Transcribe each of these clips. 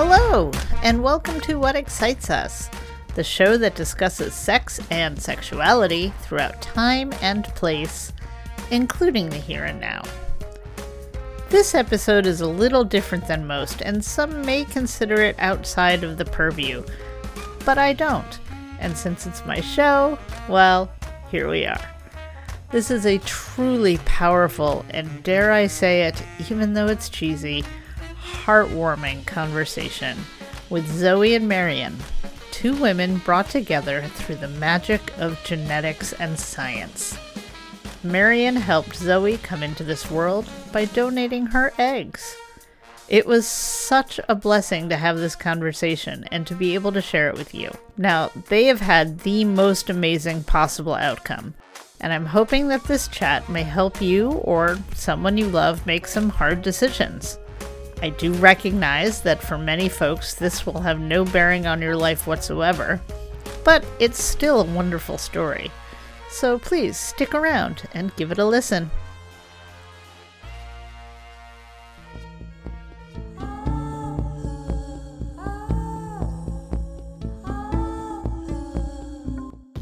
Hello, and welcome to What Excites Us, the show that discusses sex and sexuality throughout time and place, including the here and now. This episode is a little different than most, and some may consider it outside of the purview, but I don't. And since it's my show, well, here we are. This is a truly powerful, and dare I say it, even though it's cheesy, heartwarming conversation with Zoe and Marion, two women brought together through the magic of genetics and science. Marion helped Zoe come into this world by donating her eggs. It was such a blessing to have this conversation and to be able to share it with you. Now, they have had the most amazing possible outcome, and I'm hoping that this chat may help you or someone you love make some hard decisions. I do recognize that for many folks, this will have no bearing on your life whatsoever, but it's still a wonderful story. So please stick around and give it a listen.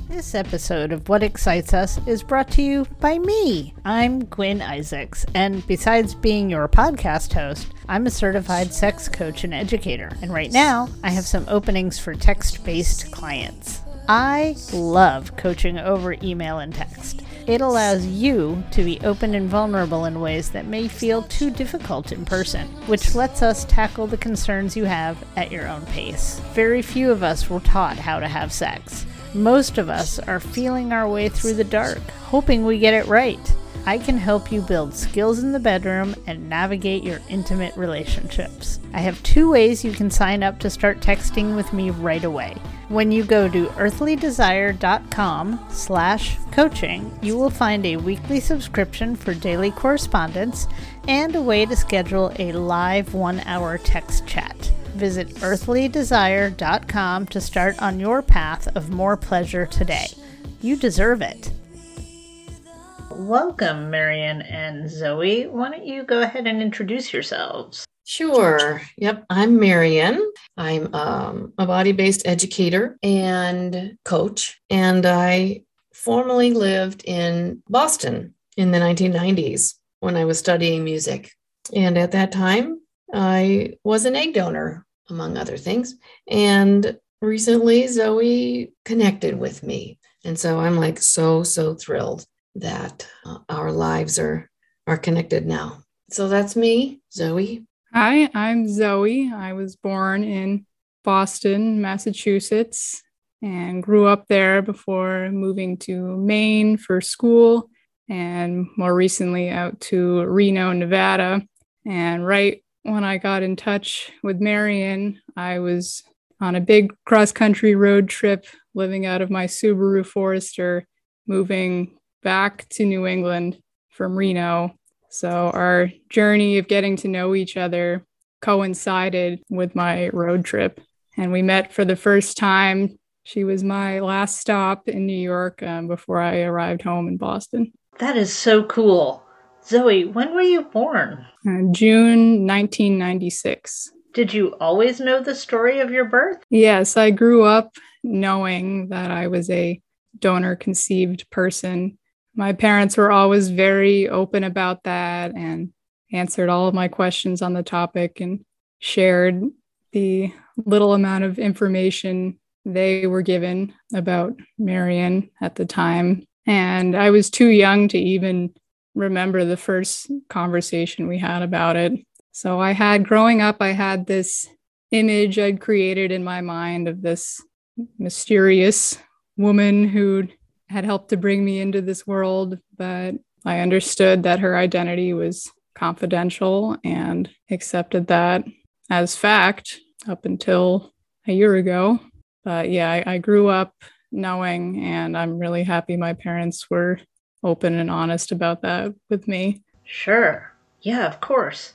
This episode of What Excites Us is brought to you by me. I'm Gwen Isaacs, and besides being your podcast host, I'm a certified sex coach and educator. And right now, I have some openings for text based clients. I love coaching over email and text. It allows you to be open and vulnerable in ways that may feel too difficult in person, which lets us tackle the concerns you have at your own pace. Very few of us were taught how to have sex. Most of us are feeling our way through the dark, hoping we get it right. I can help you build skills in the bedroom and navigate your intimate relationships. I have two ways you can sign up to start texting with me right away. When you go to earthlydesire.com slash coaching, you will find a weekly subscription for daily correspondence and a way to schedule a live one-hour text chat. Visit earthlydesire.com to start on your path of more pleasure today. You deserve it. Welcome, Marion and Zoe. Why don't you go ahead and introduce yourselves? Sure. Yep. I'm Marion. I'm um, a body based educator and coach. And I formerly lived in Boston in the 1990s when I was studying music. And at that time, I was an egg donor, among other things. And recently, Zoe connected with me. And so I'm like so, so thrilled that uh, our lives are, are connected now. So that's me, Zoe. Hi, I'm Zoe. I was born in Boston, Massachusetts, and grew up there before moving to Maine for school and more recently out to Reno, Nevada. And right when I got in touch with Marion, I was on a big cross country road trip living out of my Subaru Forester, moving back to New England from Reno so our journey of getting to know each other coincided with my road trip. And we met for the first time. She was my last stop in New York um, before I arrived home in Boston. That is so cool. Zoe, when were you born? Uh, June 1996. Did you always know the story of your birth? Yes, I grew up knowing that I was a donor conceived person my parents were always very open about that and answered all of my questions on the topic and shared the little amount of information they were given about Marion at the time. And I was too young to even remember the first conversation we had about it. So I had, growing up, I had this image I'd created in my mind of this mysterious woman who had helped to bring me into this world, but I understood that her identity was confidential and accepted that as fact up until a year ago. But yeah, I, I grew up knowing, and I'm really happy my parents were open and honest about that with me. Sure. Yeah, of course.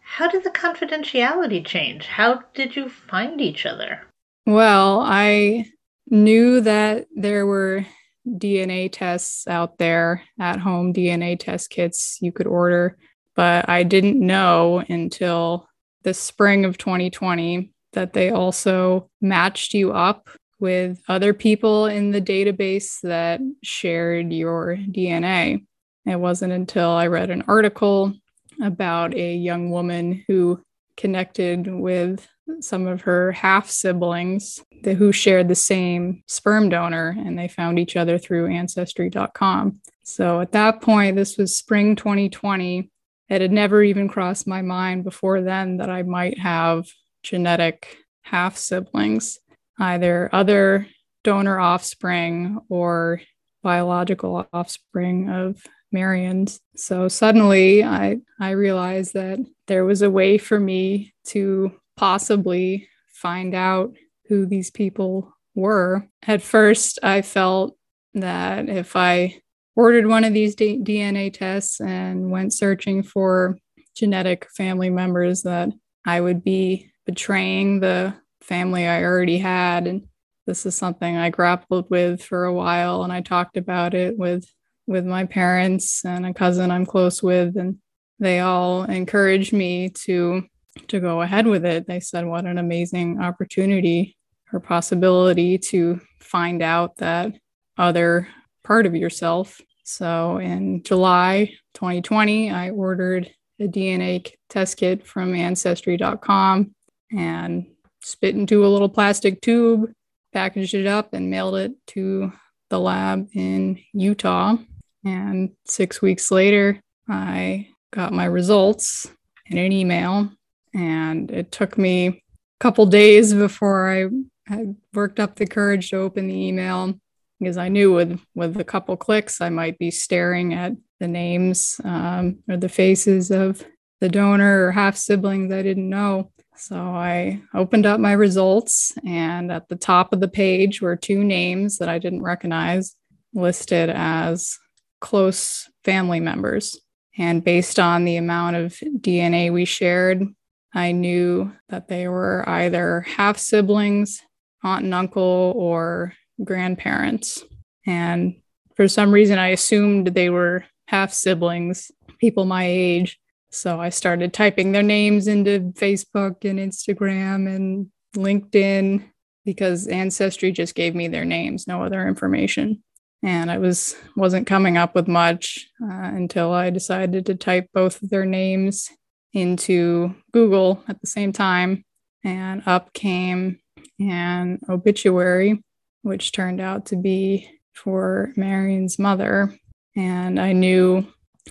How did the confidentiality change? How did you find each other? Well, I knew that there were DNA tests out there at home, DNA test kits you could order, but I didn't know until the spring of 2020 that they also matched you up with other people in the database that shared your DNA. It wasn't until I read an article about a young woman who connected with some of her half siblings who shared the same sperm donor and they found each other through ancestry.com. So at that point, this was spring 2020. It had never even crossed my mind before then that I might have genetic half siblings, either other donor offspring or biological offspring of Marion's. So suddenly I, I realized that there was a way for me to possibly find out who these people were. At first, I felt that if I ordered one of these D- DNA tests and went searching for genetic family members, that I would be betraying the family I already had. And this is something I grappled with for a while, and I talked about it with with my parents and a cousin I'm close with, and they all encouraged me to to go ahead with it. They said, "What an amazing opportunity or possibility to find out that other part of yourself." So in July 2020, I ordered a DNA test kit from Ancestry.com and spit into a little plastic tube, packaged it up, and mailed it to the lab in Utah. And six weeks later, I got my results in an email. And it took me a couple days before I had worked up the courage to open the email because I knew with with a couple clicks I might be staring at the names um, or the faces of the donor or half siblings I didn't know. So I opened up my results, and at the top of the page were two names that I didn't recognize listed as close family members. And based on the amount of DNA we shared, I knew that they were either half siblings, aunt and uncle, or grandparents. And for some reason, I assumed they were half siblings, people my age. So I started typing their names into Facebook and Instagram and LinkedIn because Ancestry just gave me their names, no other information. And I was wasn't coming up with much uh, until I decided to type both of their names into Google at the same time, and up came an obituary, which turned out to be for Marion's mother, and I knew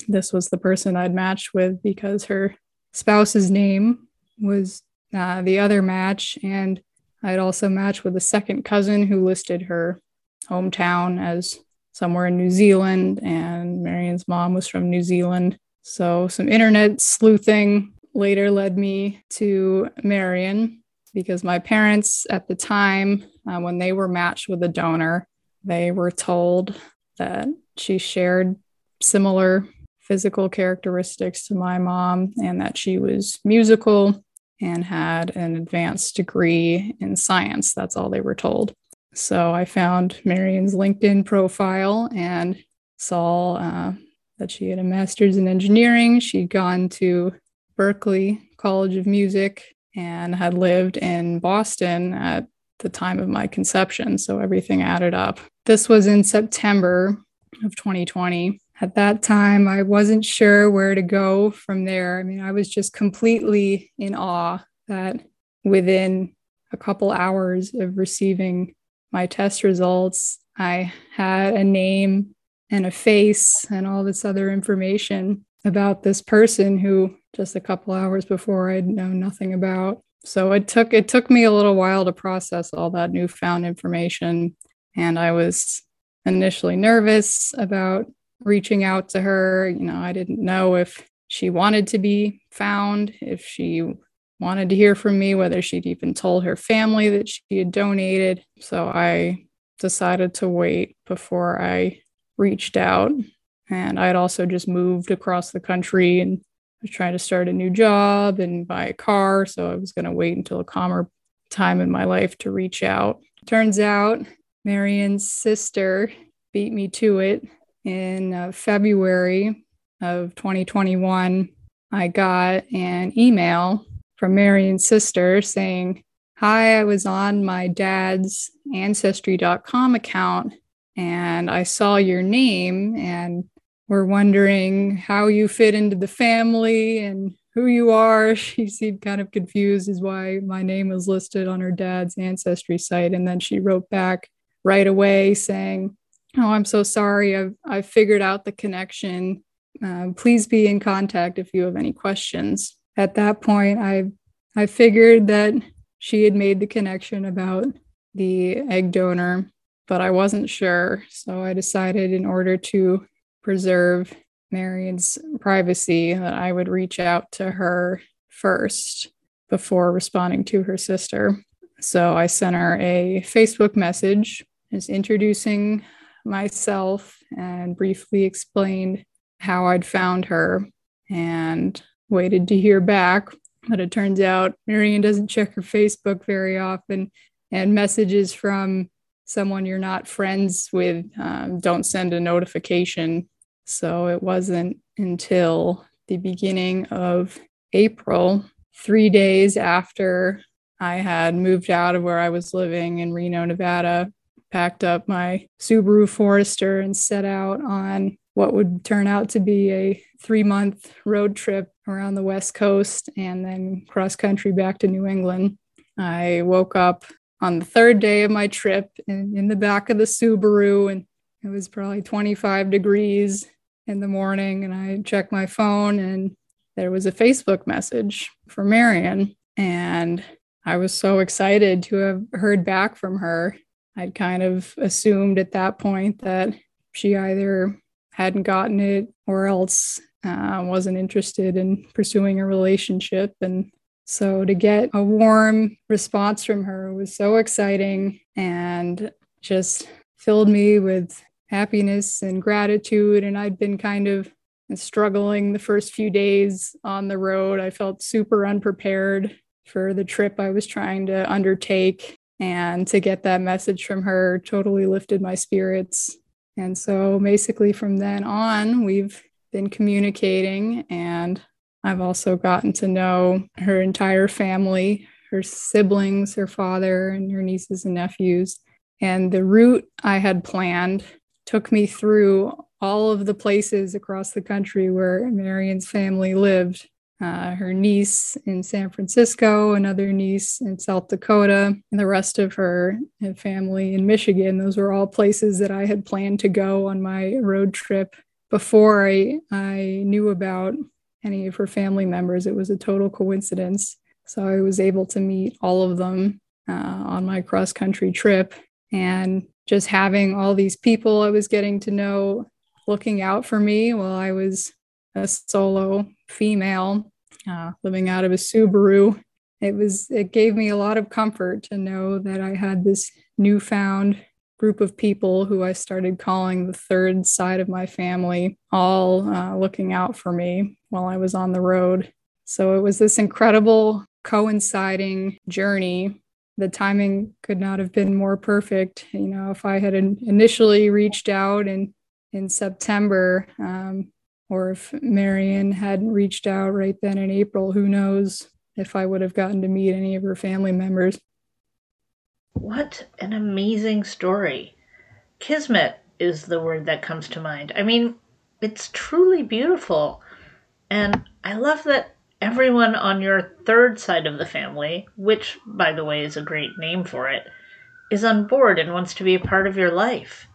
this was the person I'd matched with because her spouse's name was uh, the other match, and I'd also matched with a second cousin who listed her hometown as somewhere in New Zealand, and Marion's mom was from New Zealand. So some internet sleuthing later led me to Marion because my parents at the time, uh, when they were matched with a donor, they were told that she shared similar physical characteristics to my mom and that she was musical and had an advanced degree in science. That's all they were told. So I found Marion's LinkedIn profile and saw uh, that she had a master's in engineering. She'd gone to Berklee College of Music and had lived in Boston at the time of my conception. So everything added up. This was in September of 2020. At that time, I wasn't sure where to go from there. I mean, I was just completely in awe that within a couple hours of receiving my test results, I had a name and a face and all this other information about this person who just a couple hours before I'd known nothing about. So it took it took me a little while to process all that newfound information and I was initially nervous about reaching out to her. You know, I didn't know if she wanted to be found, if she wanted to hear from me, whether she'd even told her family that she had donated. So I decided to wait before I reached out. And I'd also just moved across the country and was trying to start a new job and buy a car. So I was going to wait until a calmer time in my life to reach out. Turns out Marion's sister beat me to it in uh, February of 2021. I got an email from Marion's sister saying, Hi, I was on my dad's ancestry.com account and I saw your name and we're wondering how you fit into the family and who you are. She seemed kind of confused as why my name was listed on her dad's ancestry site. And then she wrote back right away saying, Oh, I'm so sorry. I've, I've figured out the connection. Uh, please be in contact if you have any questions. At that point, I I figured that she had made the connection about the egg donor, but I wasn't sure. So I decided, in order to preserve Marion's privacy, that I would reach out to her first before responding to her sister. So I sent her a Facebook message just introducing myself and briefly explained how I'd found her and waited to hear back. But it turns out Marion doesn't check her Facebook very often, and messages from someone you're not friends with um, don't send a notification. So it wasn't until the beginning of April, three days after I had moved out of where I was living in Reno, Nevada, packed up my Subaru Forester and set out on what would turn out to be a three month road trip around the West Coast and then cross country back to New England. I woke up on the third day of my trip in, in the back of the Subaru, and it was probably 25 degrees in the morning. And I checked my phone, and there was a Facebook message for Marion. And I was so excited to have heard back from her. I'd kind of assumed at that point that she either hadn't gotten it or else uh, wasn't interested in pursuing a relationship. And so to get a warm response from her was so exciting and just filled me with happiness and gratitude. And I'd been kind of struggling the first few days on the road. I felt super unprepared for the trip I was trying to undertake. And to get that message from her totally lifted my spirits. And so basically from then on, we've been communicating and I've also gotten to know her entire family, her siblings, her father, and her nieces and nephews. And the route I had planned took me through all of the places across the country where Marion's family lived. Uh, her niece in San Francisco, another niece in South Dakota, and the rest of her family in Michigan. Those were all places that I had planned to go on my road trip before I, I knew about any of her family members. It was a total coincidence. So I was able to meet all of them uh, on my cross country trip. And just having all these people I was getting to know looking out for me while I was a solo female uh, living out of a Subaru. It was it gave me a lot of comfort to know that I had this newfound group of people who I started calling the third side of my family, all uh, looking out for me while I was on the road. So it was this incredible coinciding journey. The timing could not have been more perfect. You know, if I had initially reached out in in September, um, or if Marion hadn't reached out right then in April, who knows if I would have gotten to meet any of her family members. What an amazing story. Kismet is the word that comes to mind. I mean, it's truly beautiful. And I love that everyone on your third side of the family, which, by the way, is a great name for it, is on board and wants to be a part of your life.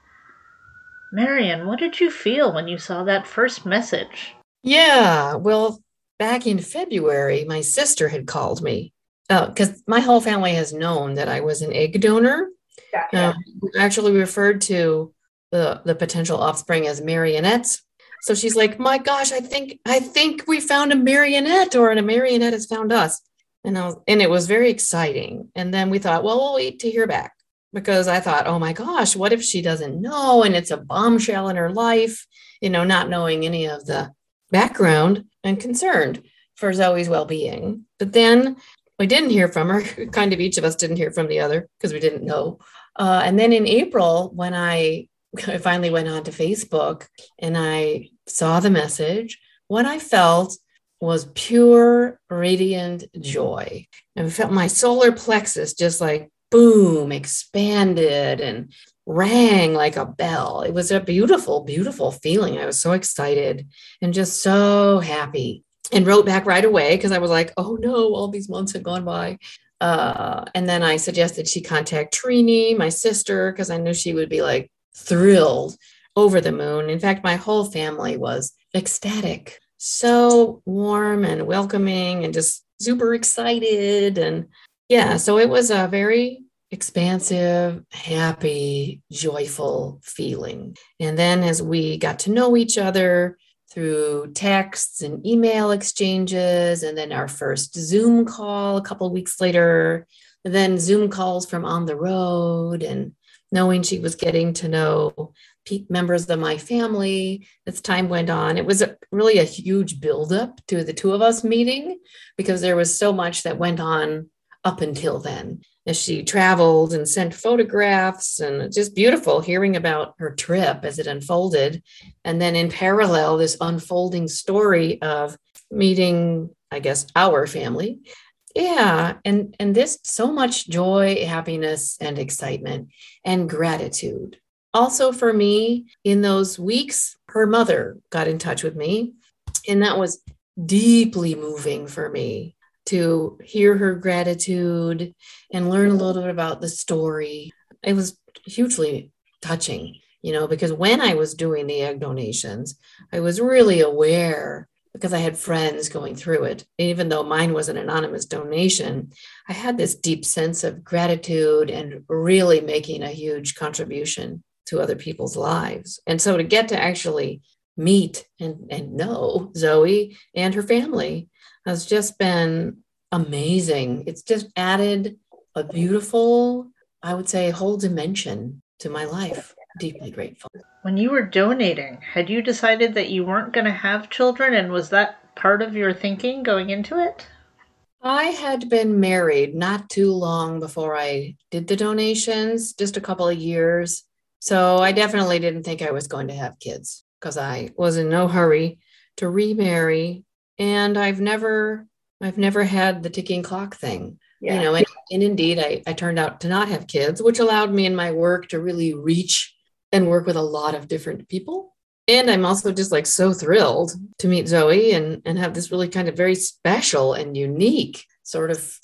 Marion, what did you feel when you saw that first message? Yeah, well, back in February, my sister had called me because uh, my whole family has known that I was an egg donor. Gotcha. Um, actually referred to the, the potential offspring as marionettes. So she's like, "My gosh, I think I think we found a marionette, or a marionette has found us." And I was, and it was very exciting. And then we thought, well, we'll wait to hear back because I thought, oh my gosh, what if she doesn't know and it's a bombshell in her life, you know, not knowing any of the background and concerned for Zoe's well being. But then we didn't hear from her. Kind of each of us didn't hear from the other because we didn't know. Uh, and then in April, when I finally went on to Facebook and I saw the message, what I felt was pure radiant joy. And I felt my solar plexus just like boom, expanded and rang like a bell. It was a beautiful, beautiful feeling. I was so excited and just so happy and wrote back right away because I was like, oh no, all these months had gone by. Uh, and then I suggested she contact Trini, my sister, because I knew she would be like thrilled over the moon. In fact, my whole family was ecstatic, so warm and welcoming and just super excited. And yeah, so it was a very expansive, happy, joyful feeling. And then as we got to know each other through texts and email exchanges, and then our first Zoom call a couple weeks later, then Zoom calls from on the road, and knowing she was getting to know members of my family as time went on. It was a, really a huge buildup to the two of us meeting because there was so much that went on up until then as she traveled and sent photographs and just beautiful hearing about her trip as it unfolded. And then in parallel this unfolding story of meeting i guess our family. Yeah and and this so much joy happiness and excitement and gratitude. Also for me in those weeks her mother got in touch with me and that was deeply moving for me to hear her gratitude and learn a little bit about the story. It was hugely touching, you know, because when I was doing the egg donations, I was really aware because I had friends going through it. Even though mine was an anonymous donation, I had this deep sense of gratitude and really making a huge contribution to other people's lives. And so to get to actually meet and, and know Zoe and her family has just been amazing. It's just added a beautiful, I would say, whole dimension to my life. Deeply grateful. When you were donating, had you decided that you weren't going to have children? And was that part of your thinking going into it? I had been married not too long before I did the donations, just a couple of years. So I definitely didn't think I was going to have kids because I was in no hurry to remarry and I've never I've never had the ticking clock thing. Yeah. You know, and, and indeed I, I turned out to not have kids, which allowed me in my work to really reach and work with a lot of different people. And I'm also just like so thrilled to meet Zoe and, and have this really kind of very special and unique sort of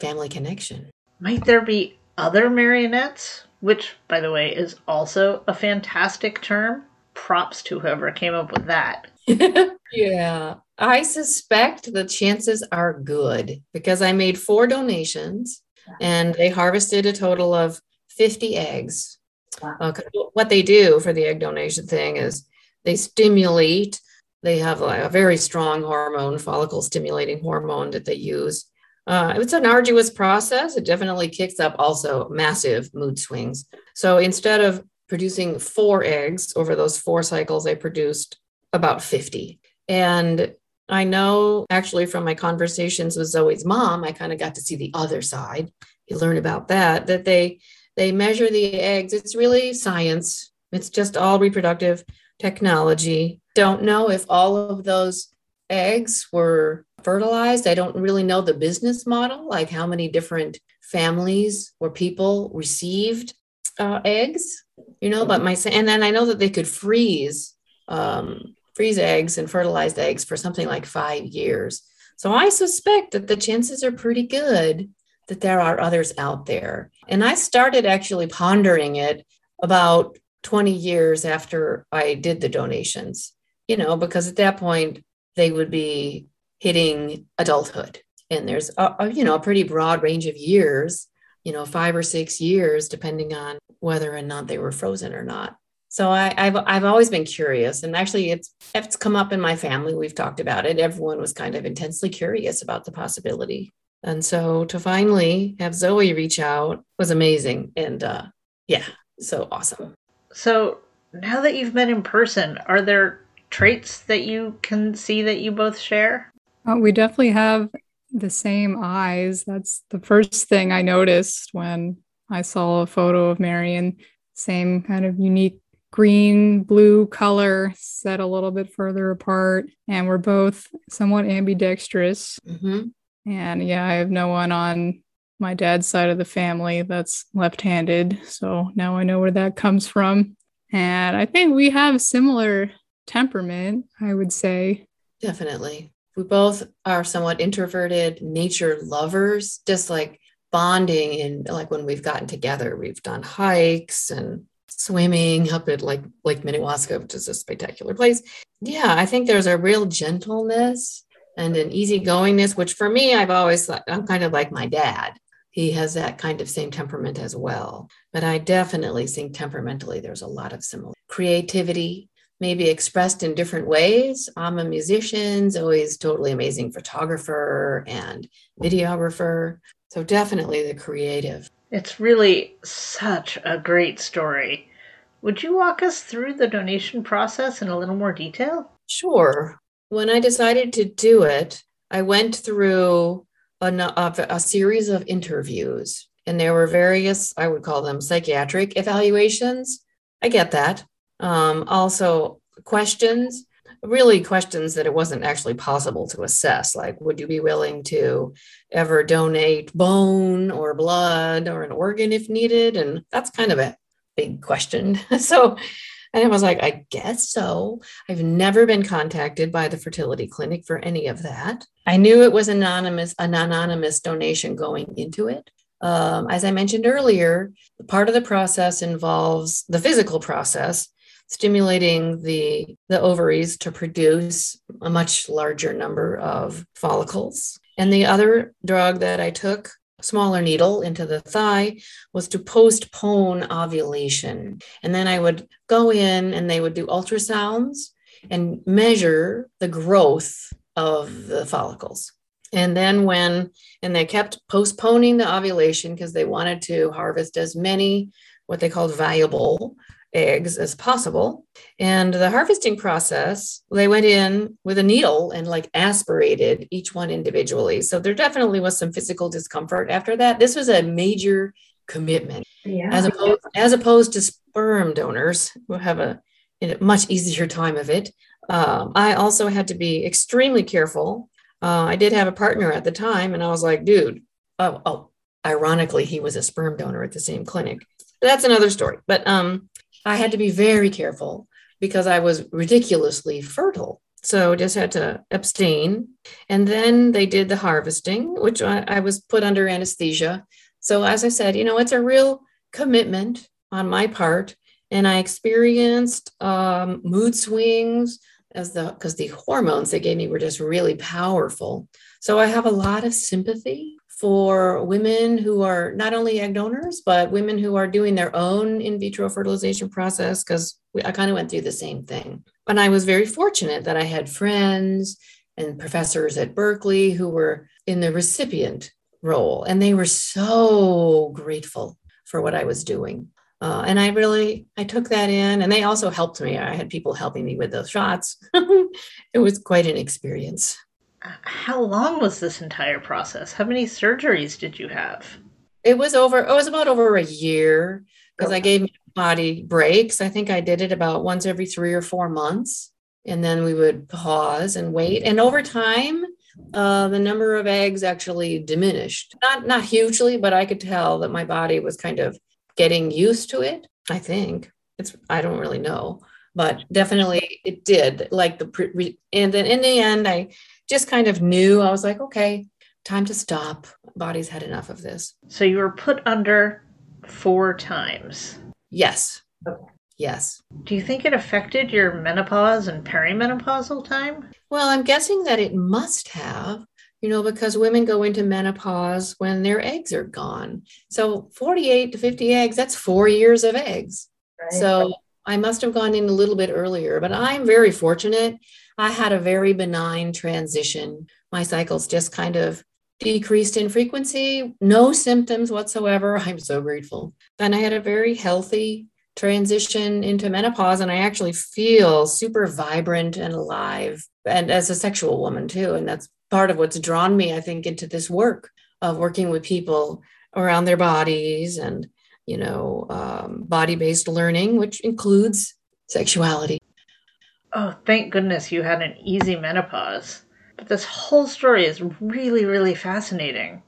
family connection. Might there be other marionettes? Which, by the way, is also a fantastic term. Props to whoever came up with that. yeah. I suspect the chances are good because I made four donations and they harvested a total of 50 eggs. Uh, what they do for the egg donation thing is they stimulate, they have a, a very strong hormone, follicle stimulating hormone that they use. Uh, it's an arduous process. It definitely kicks up also massive mood swings. So instead of producing four eggs over those four cycles, I produced about 50. And I know actually from my conversations with Zoe's mom, I kind of got to see the other side. You learn about that, that they they measure the eggs. It's really science. It's just all reproductive technology. Don't know if all of those eggs were fertilized. I don't really know the business model, like how many different families or people received uh, eggs, you know, but my, and then I know that they could freeze um, freeze eggs and fertilized eggs for something like five years. So I suspect that the chances are pretty good that there are others out there. And I started actually pondering it about 20 years after I did the donations, you know, because at that point they would be hitting adulthood. And there's a, a, you know a pretty broad range of years, you know, five or six years, depending on whether or not they were frozen or not. So I, have I've always been curious, and actually, it's it's come up in my family. We've talked about it. Everyone was kind of intensely curious about the possibility, and so to finally have Zoe reach out was amazing, and uh, yeah, so awesome. So now that you've met in person, are there traits that you can see that you both share? Uh, we definitely have the same eyes. That's the first thing I noticed when I saw a photo of Marion. Same kind of unique green blue color set a little bit further apart. And we're both somewhat ambidextrous. Mhm. And yeah, I have no one on my dad's side of the family that's left handed. So now I know where that comes from. And I think we have similar temperament, I would say. Definitely. We both are somewhat introverted nature lovers, just like bonding and like when we've gotten together, we've done hikes and swimming up at like Lake Minnewaska, which is a spectacular place. Yeah, I think there's a real gentleness and an easygoingness, which for me, I've always thought I'm kind of like my dad. He has that kind of same temperament as well. But I definitely think temperamentally there's a lot of similar creativity, maybe expressed in different ways. I'm a musician, Zoe's totally amazing photographer and videographer. So definitely the creative. It's really such a great story. Would you walk us through the donation process in a little more detail? Sure. When I decided to do it, I went through a, a, a series of interviews, and there were various, I would call them psychiatric evaluations. I get that. Um, also, questions, really questions that it wasn't actually possible to assess, like, would you be willing to ever donate bone or blood or an organ if needed? And that's kind of a big question. so, and I was like, I guess so. I've never been contacted by the fertility clinic for any of that. I knew it was anonymous, an anonymous donation going into it. Um, as I mentioned earlier, part of the process involves the physical process, stimulating the, the ovaries to produce a much larger number of follicles. And the other drug that I took, smaller needle into the thigh, was to postpone ovulation. And then I would go in and they would do ultrasounds and measure the growth of the follicles. And then when, and they kept postponing the ovulation because they wanted to harvest as many what they called viable eggs as possible. And the harvesting process, they went in with a needle and like aspirated each one individually. So there definitely was some physical discomfort after that. This was a major commitment Yeah. as opposed, as opposed to sperm donors who have a, a much easier time of it. Um, I also had to be extremely careful. Uh, I did have a partner at the time, and I was like, dude, oh, oh, ironically, he was a sperm donor at the same clinic. That's another story. But um, I had to be very careful because I was ridiculously fertile. So just had to abstain. And then they did the harvesting, which I, I was put under anesthesia. So as I said, you know, it's a real commitment on my part. And I experienced um, mood swings as the because the hormones they gave me were just really powerful. So I have a lot of sympathy for women who are not only egg donors, but women who are doing their own in vitro fertilization process, because I kind of went through the same thing. And I was very fortunate that I had friends and professors at Berklee who were in the recipient role, and they were so grateful for what I was doing. Uh, and I really I took that in, and they also helped me. I had people helping me with those shots. it was quite an experience. How long was this entire process? How many surgeries did you have? It was over. It was about over a year because I gave my body breaks. I think I did it about once every three or four months, and then we would pause and wait. And over time, uh, the number of eggs actually diminished. Not not hugely, but I could tell that my body was kind of getting used to it. I think it's. I don't really know, but definitely it did. Like the pre- and then in the end, I just kind of knew. I was like, okay, time to stop. Body's had enough of this. So you were put under four times. Yes. Yes. Do you think it affected your menopause and perimenopausal time? Well, I'm guessing that it must have, you know, because women go into menopause when their eggs are gone. So 48 to 50 eggs, that's four years of eggs. So I must have gone in a little bit earlier, but I'm very fortunate. I had a very benign transition. My cycles just kind of decreased in frequency, no symptoms whatsoever. I'm so grateful. And I had a very healthy transition into menopause, and I actually feel super vibrant and alive, and as a sexual woman too. And that's part of what's drawn me, I think, into this work of working with people around their bodies and you know um, body-based learning which includes sexuality. Oh, thank goodness you had an easy menopause. But this whole story is really, really fascinating.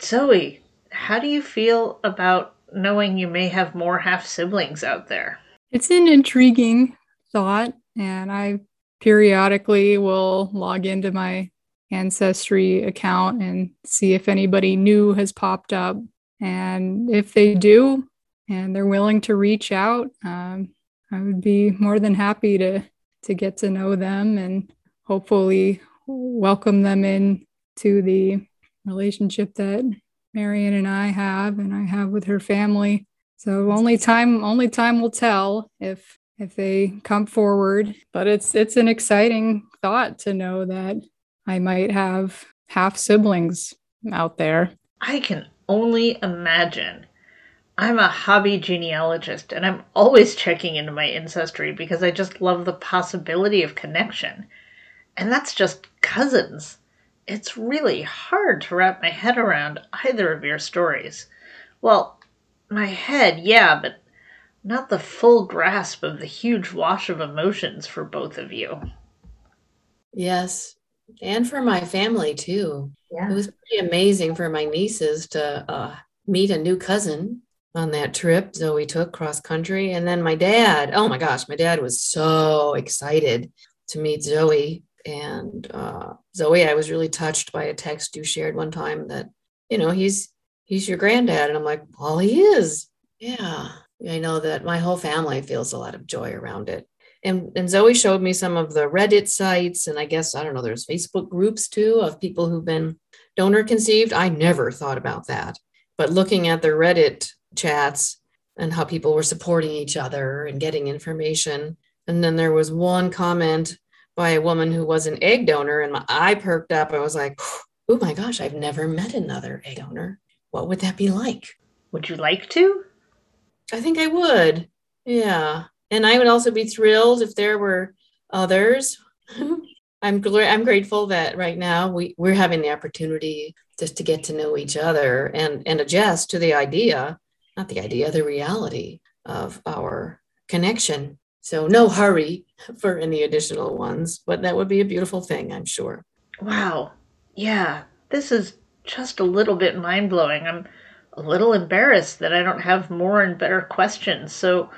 Zoe, how do you feel about knowing you may have more half siblings out there? It's an intriguing thought, and I periodically will log into my ancestry account and see if anybody new has popped up. And if they do, and they're willing to reach out, um, I would be more than happy to to get to know them and hopefully welcome them in to the relationship that Marion and I have and I have with her family. So only time only time will tell if if they come forward, but it's it's an exciting thought to know that I might have half siblings out there. I can only imagine. I'm a hobby genealogist and I'm always checking into my ancestry because I just love the possibility of connection. And that's just cousins. It's really hard to wrap my head around either of your stories. Well, my head, yeah, but not the full grasp of the huge wash of emotions for both of you. Yes, and for my family too. Yeah. It was pretty amazing for my nieces to uh, meet a new cousin on that trip Zoe took cross country. And then my dad, oh my gosh, my dad was so excited to meet Zoe. And uh, Zoe, I was really touched by a text you shared one time that, you know, he's he's your granddad. And I'm like, well, he is. Yeah. I know that my whole family feels a lot of joy around it. And, and Zoe showed me some of the Reddit sites, and I guess, I don't know, there's Facebook groups too of people who've been donor conceived. I never thought about that. But looking at the Reddit chats and how people were supporting each other and getting information. And then there was one comment by a woman who was an egg donor, and my eye perked up. I was like, oh my gosh, I've never met another egg donor. What would that be like? Would you like to? I think I would. Yeah. And I would also be thrilled if there were others. I'm gl- I'm grateful that right now we, we're having the opportunity just to get to know each other and, and adjust to the idea, not the idea, the reality of our connection. So no hurry for any additional ones, but that would be a beautiful thing, I'm sure. Wow. Yeah. This is just a little bit mind blowing. I'm a little embarrassed that I don't have more and better questions. So,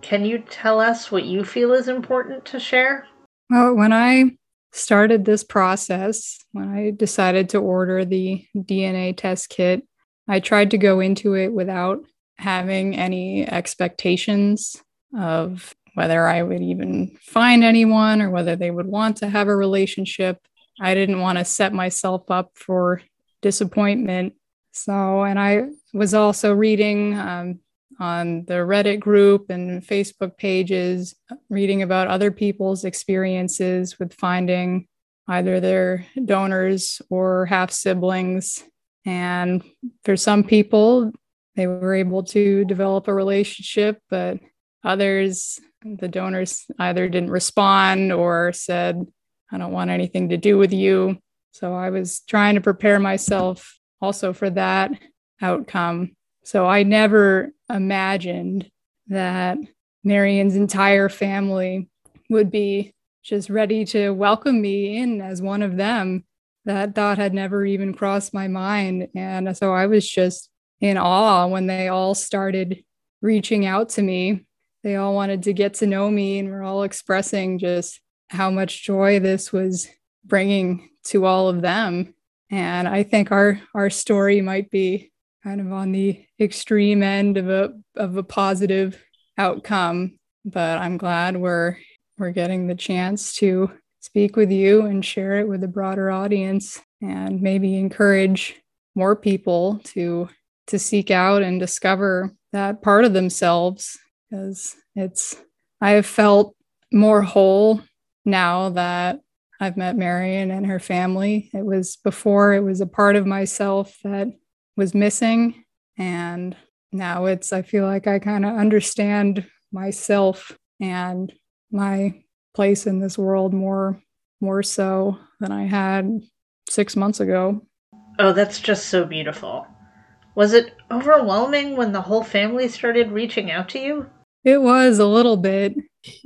can you tell us what you feel is important to share? Well, when I started this process, when I decided to order the DNA test kit, I tried to go into it without having any expectations of whether I would even find anyone or whether they would want to have a relationship. I didn't want to set myself up for disappointment. So, and I was also reading um, on the Reddit group and Facebook pages, reading about other people's experiences with finding either their donors or half siblings. And for some people, they were able to develop a relationship, but others, the donors either didn't respond or said, I don't want anything to do with you. So I was trying to prepare myself also for that outcome. So I never imagined that Marion's entire family would be just ready to welcome me in as one of them. That thought had never even crossed my mind. And so I was just in awe when they all started reaching out to me. They all wanted to get to know me and were all expressing just how much joy this was bringing to all of them. And I think our our story might be kind of on the extreme end of a of a positive outcome but i'm glad we're we're getting the chance to speak with you and share it with a broader audience and maybe encourage more people to to seek out and discover that part of themselves because it's i have felt more whole now that I've met Marion and her family. It was before it was a part of myself that was missing. And now it's, I feel like I kind of understand myself and my place in this world more more so than I had six months ago. Oh, that's just so beautiful. Was it overwhelming when the whole family started reaching out to you? It was a little bit.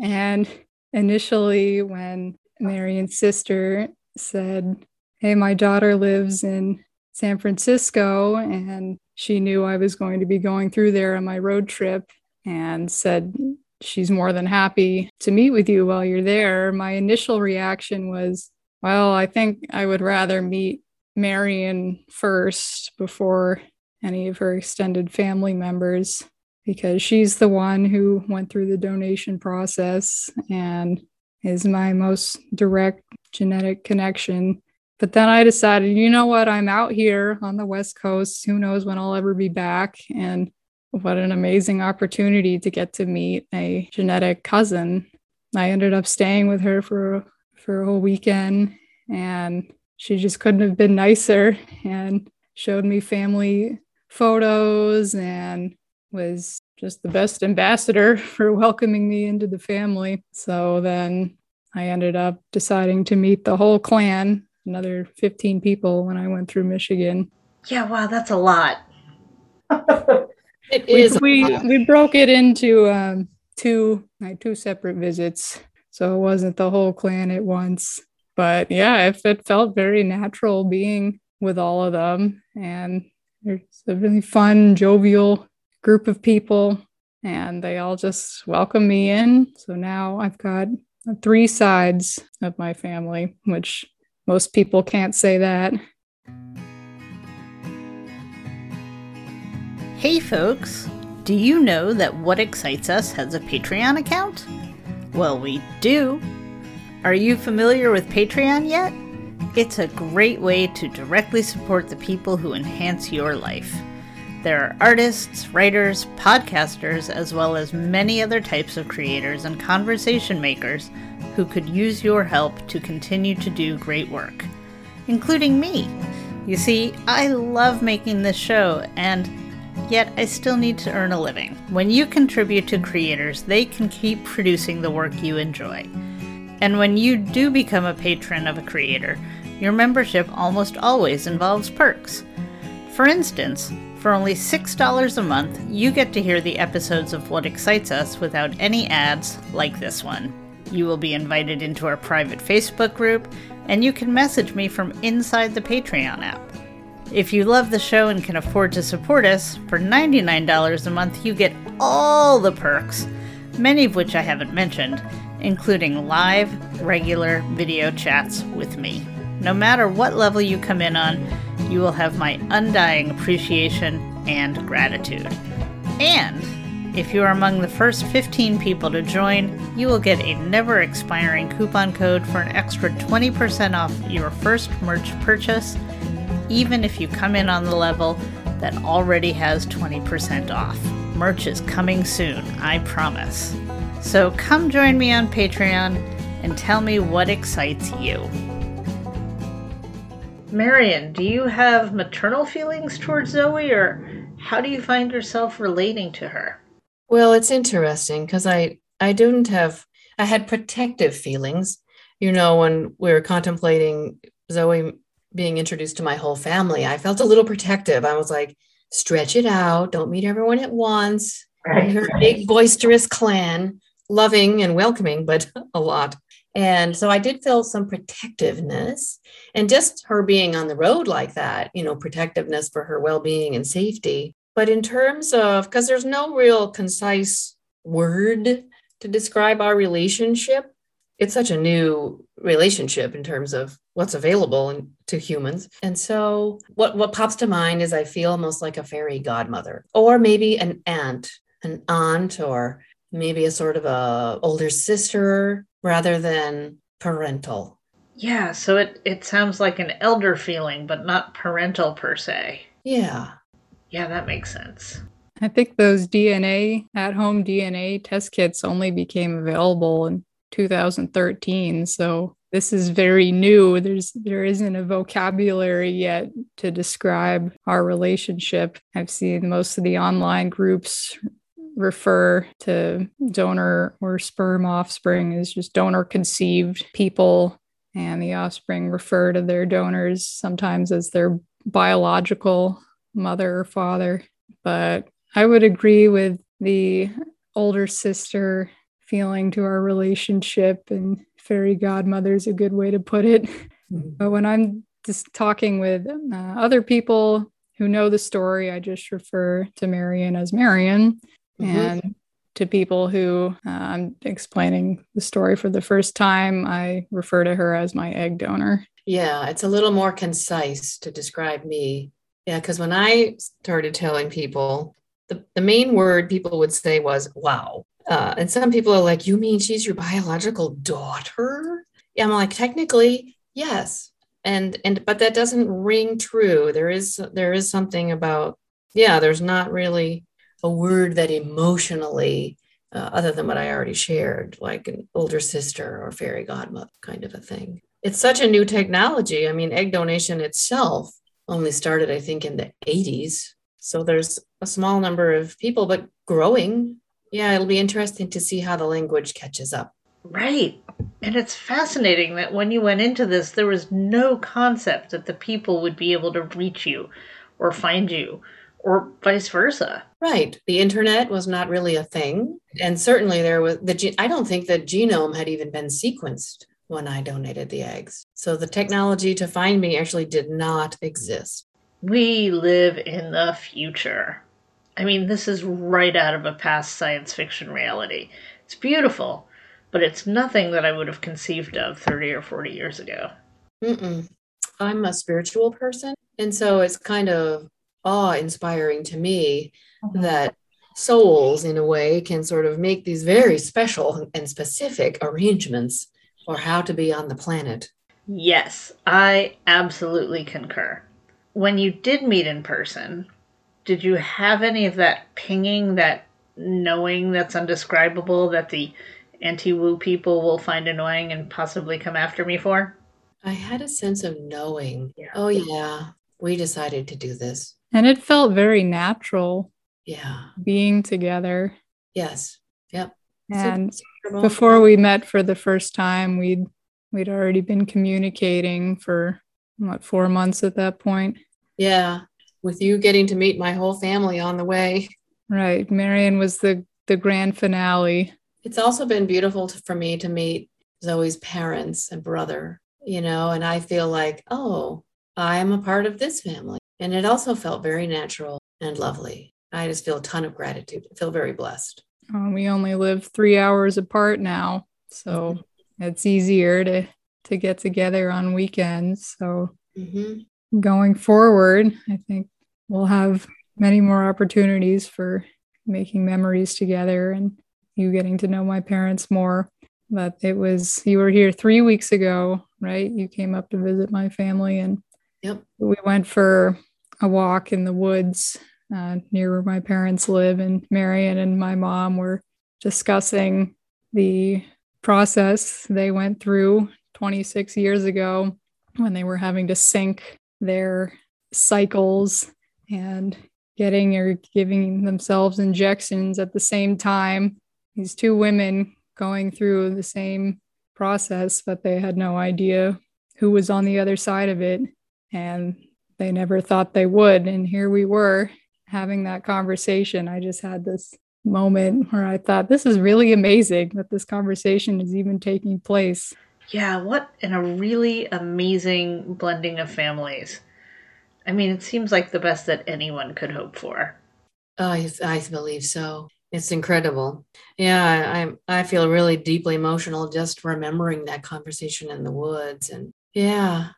And initially, when Marion's sister said, Hey, my daughter lives in San Francisco, and she knew I was going to be going through there on my road trip, and said, She's more than happy to meet with you while you're there. My initial reaction was, Well, I think I would rather meet Marion first before any of her extended family members because she's the one who went through the donation process and is my most direct genetic connection. But then I decided, you know what? I'm out here on the West Coast. Who knows when I'll ever be back? And what an amazing opportunity to get to meet a genetic cousin. I ended up staying with her for for a whole weekend and she just couldn't have been nicer and showed me family photos and was just the best ambassador for welcoming me into the family. So then I ended up deciding to meet the whole clan, another 15 people when I went through Michigan. Yeah, wow, that's a lot. It We, is. we, we broke it into um, two like two separate visits. So it wasn't the whole clan at once. But yeah, it, it felt very natural being with all of them. And it's a really fun, jovial group of people. And they all just welcome me in. So now I've got three sides of my family, which most people can't say that. Hey, folks. Do you know that What Excites Us has a Patreon account? Well, we do. Are you familiar with Patreon yet? It's a great way to directly support the people who enhance your life. There are artists, writers, podcasters, as well as many other types of creators and conversation makers who could use your help to continue to do great work, including me. You see, I love making this show, and yet I still need to earn a living. When you contribute to creators, they can keep producing the work you enjoy. And when you do become a patron of a creator, your membership almost always involves perks. For instance, for only $6 a month, you get to hear the episodes of What Excites Us without any ads like this one. You will be invited into our private Facebook group, and you can message me from inside the Patreon app. If you love the show and can afford to support us, for $99 a month, you get all the perks, many of which I haven't mentioned, including live, regular video chats with me. No matter what level you come in on, you will have my undying appreciation and gratitude. And if you are among the first 15 people to join, you will get a never expiring coupon code for an extra 20% off your first merch purchase, even if you come in on the level that already has 20% off. Merch is coming soon, I promise. So come join me on Patreon and tell me what excites you. Marion, do you have maternal feelings towards Zoe, or how do you find yourself relating to her? Well, it's interesting because I I didn't have I had protective feelings. You know, when we were contemplating Zoe being introduced to my whole family, I felt a little protective. I was like, stretch it out, don't meet everyone at once. Her big boisterous clan, loving and welcoming, but a lot. And so I did feel some protectiveness and just her being on the road like that, you know, protectiveness for her well being and safety. But in terms of, because there's no real concise word to describe our relationship, it's such a new relationship in terms of what's available to humans. And so what, what pops to mind is I feel almost like a fairy godmother or maybe an aunt, an aunt or maybe a sort of a older sister rather than parental. Yeah, so it, it sounds like an elder feeling, but not parental per se. Yeah. Yeah, that makes sense. I think those DNA at home DNA test kits only became available in 2013. So this is very new. There's there isn't a vocabulary yet to describe our relationship. I've seen most of the online groups refer to donor or sperm offspring is just donor conceived people and the offspring refer to their donors sometimes as their biological mother or father but I would agree with the older sister feeling to our relationship. And fairy godmother is a good way to put it. Mm-hmm. But when I'm just talking with uh, other people who know the story, I just refer to Marion as Marion. Mm-hmm. And to people who uh, I'm explaining the story for the first time, I refer to her as my egg donor. Yeah, it's a little more concise to describe me. Yeah, because when I started telling people, the, the main word people would say was wow. Uh, and some people are like, You mean she's your biological daughter? Yeah, I'm like, technically, yes. And and but that doesn't ring true. There is there is something about, yeah, there's not really a word that emotionally uh, other than what I already shared, like an older sister or fairy godmother kind of a thing. It's such a new technology. I mean, egg donation itself only started, I think, in the 80s. So there's a small number of people, but growing. Yeah, it'll be interesting to see how the language catches up. Right. And it's fascinating that when you went into this, there was no concept that the people would be able to reach you or find you or vice versa. Right. The internet was not really a thing. And certainly there was the, I don't think the genome had even been sequenced when I donated the eggs. So the technology to find me actually did not exist. We live in the future. I mean, this is right out of a past science fiction reality. It's beautiful, but it's nothing that I would have conceived of 30 or 40 years ago. Mm-mm. I'm a spiritual person. And so it's kind of awe inspiring to me mm-hmm. that souls, in a way, can sort of make these very special and specific arrangements for how to be on the planet. Yes, I absolutely concur. When you did meet in person, did you have any of that pinging, that knowing that's undescribable that the anti woo people will find annoying and possibly come after me for? I had a sense of knowing. Yeah. Oh, yeah, we decided to do this. And it felt very natural. Yeah. Being together. Yes. Yep. And before we met for the first time, we'd we'd already been communicating for what four months at that point. Yeah. With you getting to meet my whole family on the way. Right. Marion was the the grand finale. It's also been beautiful to, for me to meet Zoe's parents and brother, you know, and I feel like, oh, I am a part of this family. And it also felt very natural and lovely. I just feel a ton of gratitude. I feel very blessed. Um, we only live three hours apart now, so mm-hmm. it's easier to to get together on weekends. So mm-hmm. going forward, I think we'll have many more opportunities for making memories together and you getting to know my parents more. But it was you were here three weeks ago, right? You came up to visit my family and Yep. We went for a walk in the woods uh, near where my parents live, and Marion and my mom were discussing the process they went through 26 years ago when they were having to sync their cycles and getting or giving themselves injections at the same time. These two women going through the same process, but they had no idea who was on the other side of it and they never thought they would. And here we were having that conversation. I just had this moment where I thought, this is really amazing that this conversation is even taking place. Yeah, what in a really amazing blending of families. I mean, it seems like the best that anyone could hope for. Oh, I, I believe so. It's incredible. Yeah, I I feel really deeply emotional just remembering that conversation in the woods, and yeah,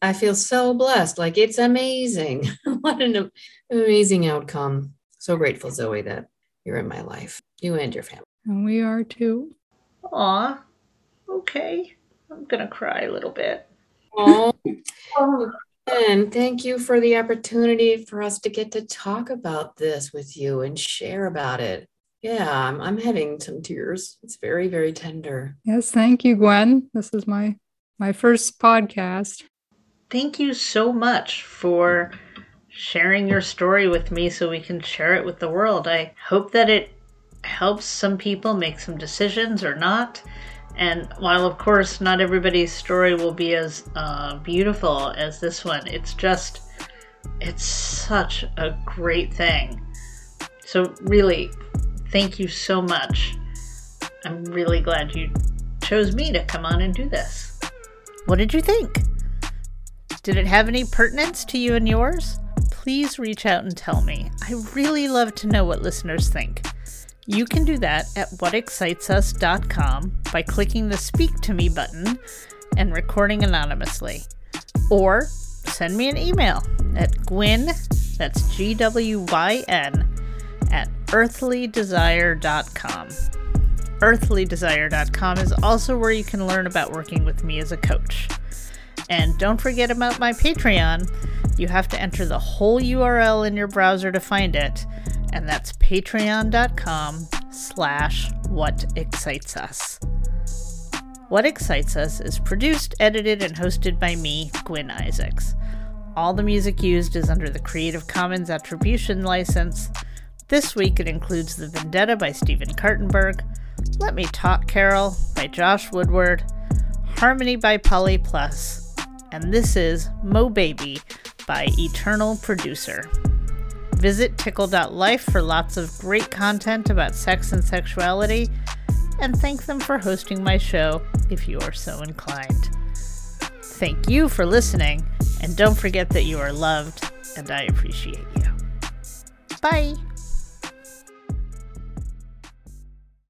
I feel so blessed. Like it's amazing. what an amazing outcome. So grateful, Zoe, that you're in my life. You and your family. And we are too. Aw. Okay. I'm gonna cry a little bit. Oh. and thank you for the opportunity for us to get to talk about this with you and share about it. Yeah, I'm, I'm having some tears. It's very, very tender. Yes, thank you, Gwyn. This is my my first podcast thank you so much for sharing your story with me so we can share it with the world. I hope that it helps some people make some decisions or not. And while, of course, not everybody's story will be as uh, beautiful as this one, it's just, it's such a great thing. So, really, thank you so much. I'm really glad you chose me to come on and do this. What did you think? Did it have any pertinence to you and yours? Please reach out and tell me. I really love to know what listeners think. You can do that at whatexcitesus.com by clicking the Speak to Me button and recording anonymously. Or send me an email at Gwyn, that's G W Y N, at earthlydesire.com. Earthlydesire.com is also where you can learn about working with me as a coach. And don't forget about my Patreon. You have to enter the whole URL in your browser to find it, and that's patreon.com slash what excites us. What Excites Us is produced, edited, and hosted by me, Gwyn Isaacs. All the music used is under the Creative Commons Attribution License. This week it includes The Vendetta by Stefan Kartenberg, Let Me Talk Carol by Josh Woodward, Harmony by Polly Plus, and this is Mo Baby by Eternal Producer. Visit tickle.life for lots of great content about sex and sexuality, and thank them for hosting my show if you are so inclined. Thank you for listening, and don't forget that you are loved, and I appreciate you. Bye.